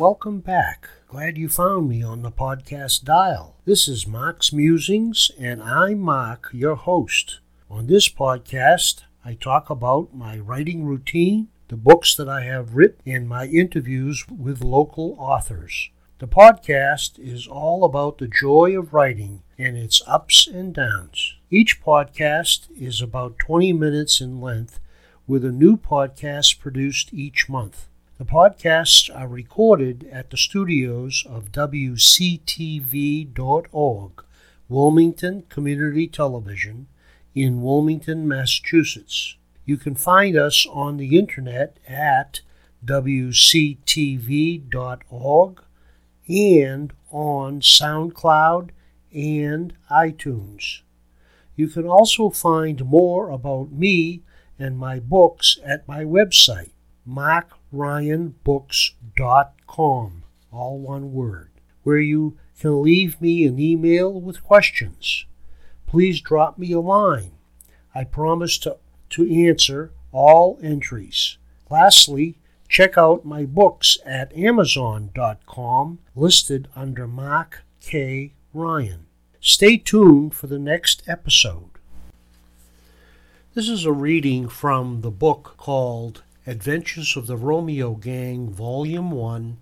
welcome back. Glad you found me on the podcast dial. This is Mark's Musings, and I'm Mark, your host. On this podcast, I talk about my writing routine, the books that I have written, and my interviews with local authors. The podcast is all about the joy of writing and its ups and downs. Each podcast is about 20 minutes in length, with a new podcast produced each month. The podcasts are recorded at the studios of WCTV.org, Wilmington Community Television, in Wilmington, Massachusetts. You can find us on the internet at WCTV.org and on SoundCloud and iTunes. You can also find more about me and my books at my website, markryanbooks.com, all one word, where you can leave me an email with questions. Please drop me a line. I promise to, to answer all entries. Lastly, check out my books at amazon.com listed under Mark K. Ryan. Stay tuned for the next episode. This is a reading from the book called Adventures of the Romeo Gang, Volume 1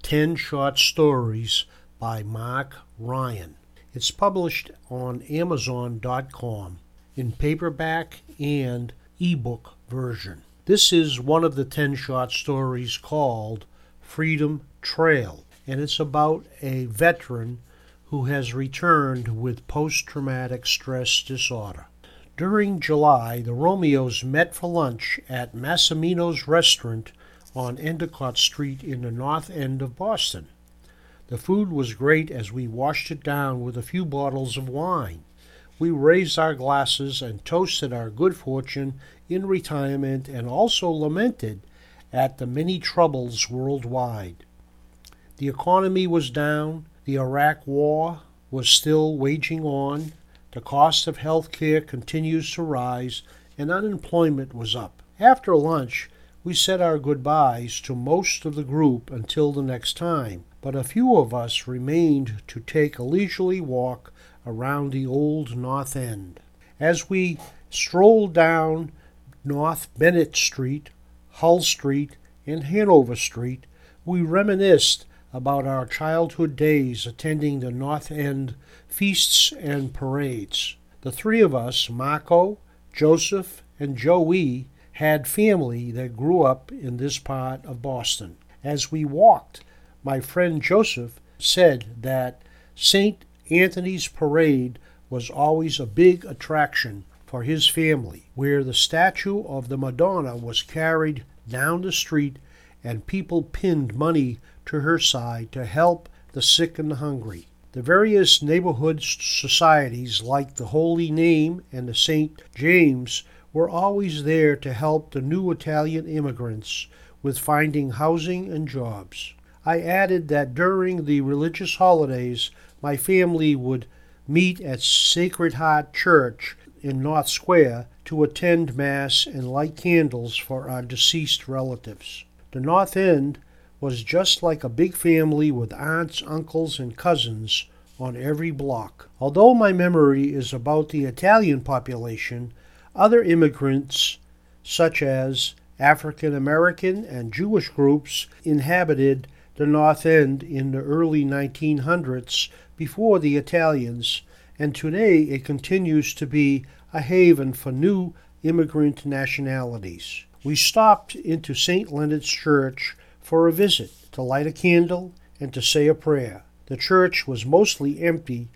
10 Short Stories by Mark Ryan. It's published on Amazon.com in paperback and ebook version. This is one of the 10 short stories called Freedom Trail, and it's about a veteran who has returned with post traumatic stress disorder. During July, the Romeos met for lunch at Massimino's restaurant on Endicott Street in the north end of Boston. The food was great as we washed it down with a few bottles of wine. We raised our glasses and toasted our good fortune in retirement and also lamented at the many troubles worldwide. The economy was down, the Iraq War was still waging on, the cost of health care continues to rise, and unemployment was up. After lunch, we said our goodbyes to most of the group until the next time, but a few of us remained to take a leisurely walk around the old North End. As we strolled down North Bennett Street, Hull Street, and Hanover Street, we reminisced about our childhood days attending the North End feasts and parades. The three of us, Marco, Joseph, and Joey, had family that grew up in this part of Boston. As we walked, my friend Joseph said that St. Anthony's Parade was always a big attraction for his family, where the statue of the Madonna was carried down the street and people pinned money to her side to help the sick and the hungry. The various neighborhood societies, like the Holy Name and the St. James, were always there to help the new Italian immigrants with finding housing and jobs. I added that during the religious holidays, my family would meet at Sacred Heart Church in North Square to attend Mass and light candles for our deceased relatives. The North End was just like a big family with aunts, uncles, and cousins on every block. Although my memory is about the Italian population, other immigrants, such as African American and Jewish groups, inhabited the North End in the early 1900s before the Italians, and today it continues to be a haven for new immigrant nationalities. We stopped into St. Leonard's Church for a visit, to light a candle, and to say a prayer. The church was mostly empty,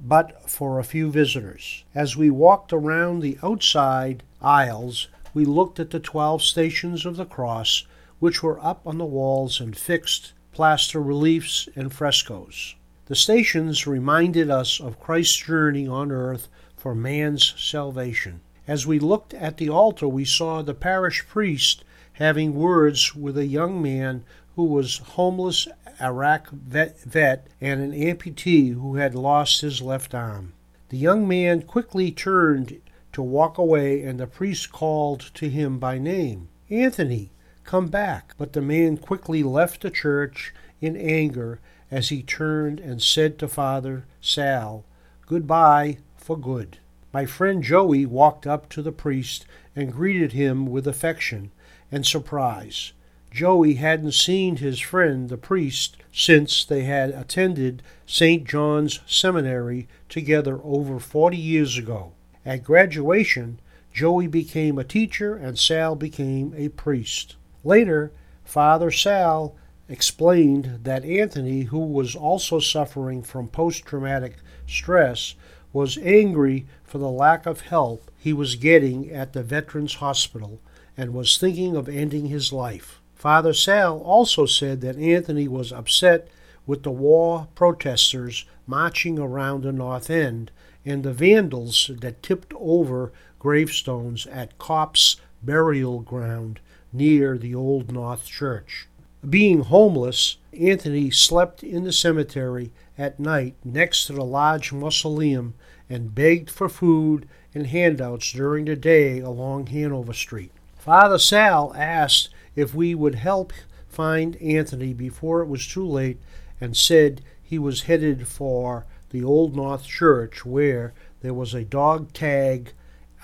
but for a few visitors. As we walked around the outside aisles, we looked at the twelve stations of the cross, which were up on the walls and fixed plaster reliefs and frescoes. The stations reminded us of Christ's journey on earth for man's salvation. As we looked at the altar, we saw the parish priest having words with a young man who was homeless Iraq vet, vet and an amputee who had lost his left arm. The young man quickly turned to walk away, and the priest called to him by name. Anthony, Come back. But the man quickly left the church in anger as he turned and said to Father Sal, Goodbye for good. My friend Joey walked up to the priest and greeted him with affection and surprise. Joey hadn't seen his friend, the priest, since they had attended St. John's Seminary together over 40 years ago. At graduation, Joey became a teacher and Sal became a priest. Later, Father Sal explained that Anthony, who was also suffering from post traumatic stress, was angry for the lack of help he was getting at the Veterans Hospital and was thinking of ending his life. Father Sal also said that Anthony was upset with the war protesters marching around the North End and the vandals that tipped over gravestones at Copp's burial ground near the Old North Church. Being homeless, Anthony slept in the cemetery at night next to the large mausoleum and begged for food and handouts during the day along Hanover Street. Father Sal asked if we would help find Anthony before it was too late and said he was headed for the Old North Church where there was a dog tag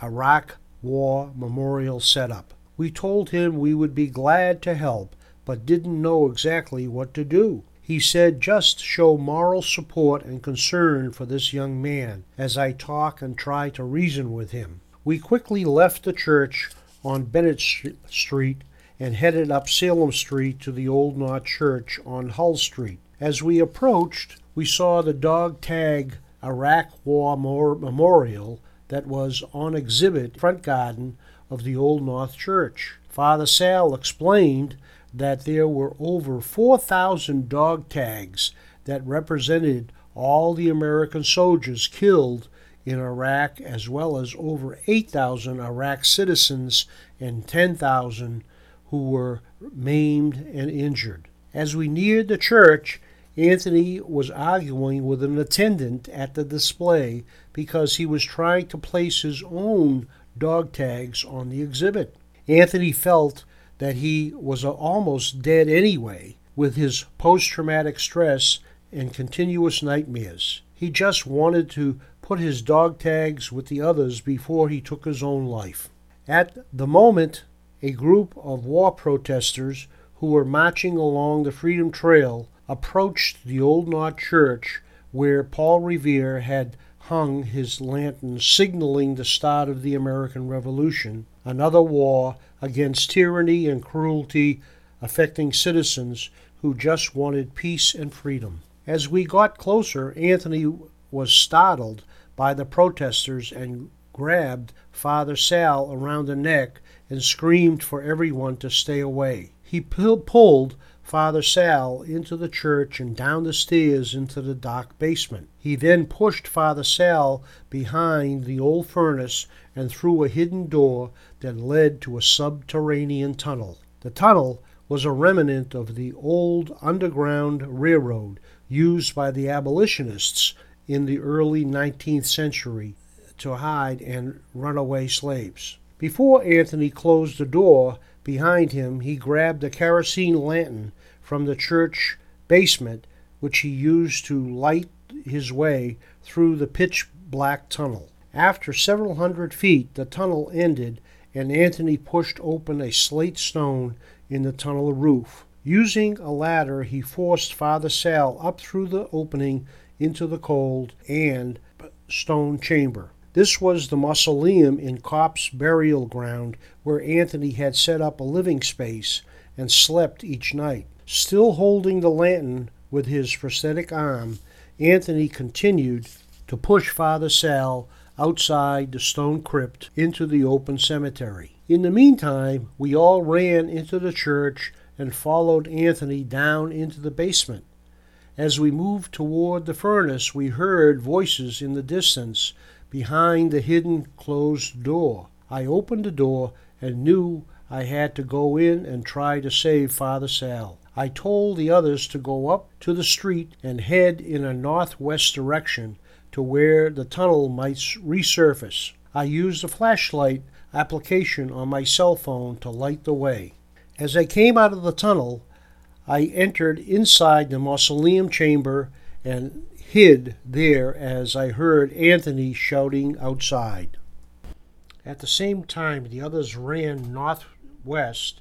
Iraq War memorial set up. We told him we would be glad to help, but didn't know exactly what to do. He said just show moral support and concern for this young man as I talk and try to reason with him. We quickly left the church on Bennett Street and headed up Salem Street to the Old North Church on Hull Street. As we approached, we saw the dog tag Iraq War Memorial that was on exhibit front garden of the Old North Church. Father Sal explained that there were over 4,000 dog tags that represented all the American soldiers killed in Iraq, as well as over 8,000 Iraq citizens and 10,000 who were maimed and injured. As we neared the church, Anthony was arguing with an attendant at the display because he was trying to place his own dog tags on the exhibit. Anthony felt that he was almost dead anyway with his post traumatic stress and continuous nightmares. He just wanted to put his dog tags with the others before he took his own life. At the moment, a group of war protesters who were marching along the Freedom Trail approached the Old North Church where Paul Revere had hung his lantern signaling the start of the American Revolution, another war against tyranny and cruelty affecting citizens who just wanted peace and freedom. As we got closer, Anthony was startled by the protesters and grabbed Father Sal around the neck and screamed for everyone to stay away. He pulled Father Sal into the church and down the stairs into the dark basement. He then pushed Father Sal behind the old furnace and through a hidden door that led to a subterranean tunnel. The tunnel was a remnant of the old underground railroad used by the abolitionists in the early 19th century to hide and runaway slaves. Before Anthony closed the door behind him, he grabbed a kerosene lantern from the church basement, which he used to light his way through the pitch black tunnel. After several hundred feet, the tunnel ended, and Anthony pushed open a slate stone in the tunnel roof. Using a ladder, he forced Father Sal up through the opening into the cold and stone chamber. This was the mausoleum in Copp's burial ground where Anthony had set up a living space and slept each night. Still holding the lantern with his prosthetic arm, Anthony continued to push Father Sal outside the stone crypt into the open cemetery. In the meantime, we all ran into the church and followed Anthony down into the basement. As we moved toward the furnace, we heard voices in the distance behind the hidden closed door. I opened the door and knew I had to go in and try to save Father Sal. I told the others to go up to the street and head in a northwest direction to where the tunnel might resurface. I used a flashlight application on my cell phone to light the way. As I came out of the tunnel, I entered inside the mausoleum chamber and hid there as I heard Anthony shouting outside. At the same time, the others ran northwest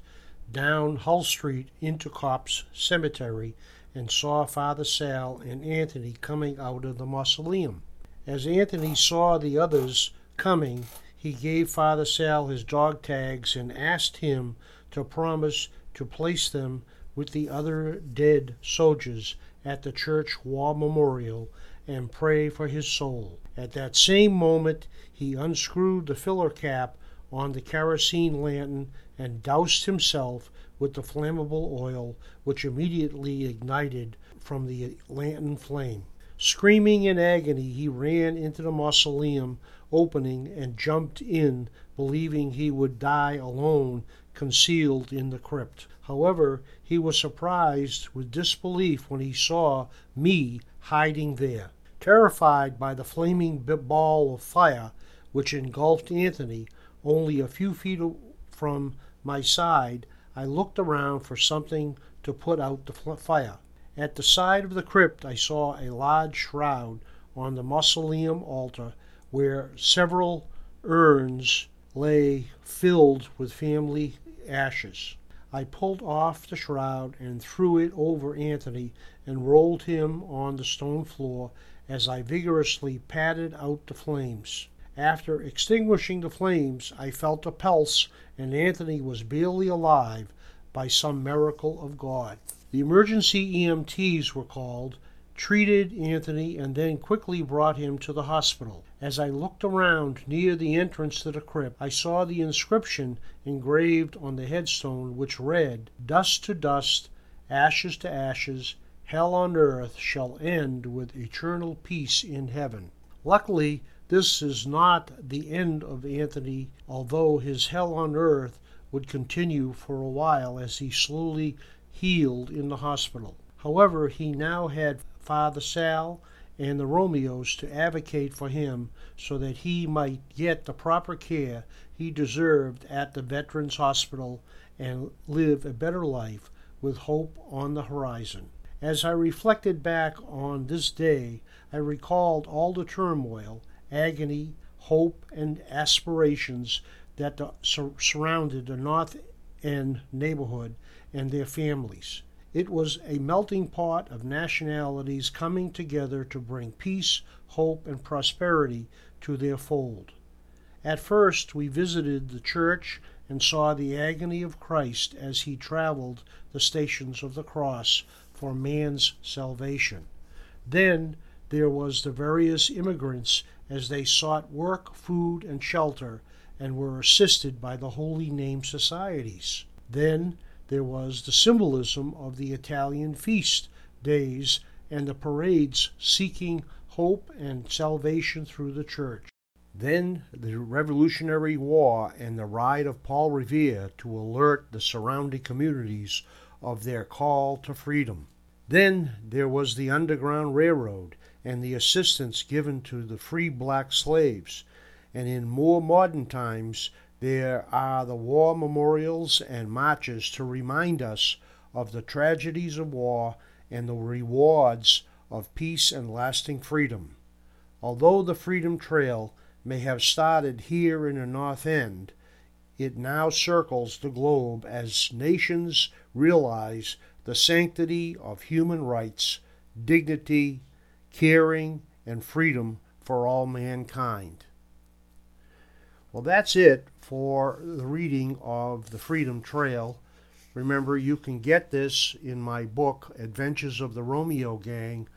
down Hull Street into Copp's Cemetery and saw Father Sal and Anthony coming out of the mausoleum. As Anthony saw the others coming, he gave Father Sal his dog tags and asked him to promise to place them with the other dead soldiers at the church war memorial and pray for his soul. At that same moment, he unscrewed the filler cap on the kerosene lantern and doused himself with the flammable oil, which immediately ignited from the lantern flame. Screaming in agony, he ran into the mausoleum opening and jumped in, believing he would die alone, concealed in the crypt. However, he was surprised with disbelief when he saw me hiding there. Terrified by the flaming ball of fire which engulfed Anthony only a few feet from my side, I looked around for something to put out the fire. At the side of the crypt I saw a large shroud on the mausoleum altar where several urns lay filled with family ashes. I pulled off the shroud and threw it over Anthony and rolled him on the stone floor as I vigorously patted out the flames. After extinguishing the flames, I felt a pulse, and Anthony was barely alive by some miracle of God. The emergency EMTs were called, treated Anthony, and then quickly brought him to the hospital. As I looked around near the entrance to the crypt, I saw the inscription engraved on the headstone, which read, Dust to dust, ashes to ashes, hell on earth shall end with eternal peace in heaven. Luckily, this is not the end of Anthony, although his hell on earth would continue for a while as he slowly healed in the hospital. However, he now had Father Sal and the Romeos to advocate for him so that he might get the proper care he deserved at the Veterans Hospital and live a better life with hope on the horizon. As I reflected back on this day, I recalled all the turmoil, agony, hope, and aspirations that the, sur- surrounded the North End neighborhood and their families. It was a melting pot of nationalities coming together to bring peace, hope, and prosperity to their fold. At first, we visited the church and saw the agony of Christ as he traveled the stations of the cross for man's salvation. Then there was the various immigrants as they sought work, food, and shelter and were assisted by the holy name societies. Then there was the symbolism of the Italian feast days and the parades seeking hope and salvation through the church. Then the Revolutionary War and the ride of Paul Revere to alert the surrounding communities of their call to freedom. Then there was the Underground Railroad and the assistance given to the free black slaves. And in more modern times, there are the war memorials and marches to remind us of the tragedies of war and the rewards of peace and lasting freedom. Although the Freedom Trail may have started here in the North End, it now circles the globe as nations realize the sanctity of human rights, dignity, caring, and freedom for all mankind. Well, that's it for the reading of the Freedom Trail. Remember, you can get this in my book, Adventures of the Romeo Gang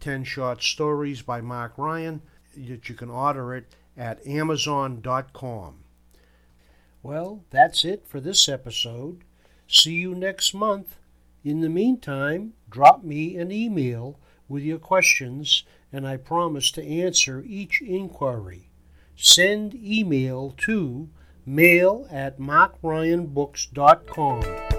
10 Short Stories by Mark Ryan, that you can order it at Amazon.com. Well, that's it for this episode. See you next month. In the meantime, drop me an email with your questions, and I promise to answer each inquiry. Send email to mail at markryanbooks.com.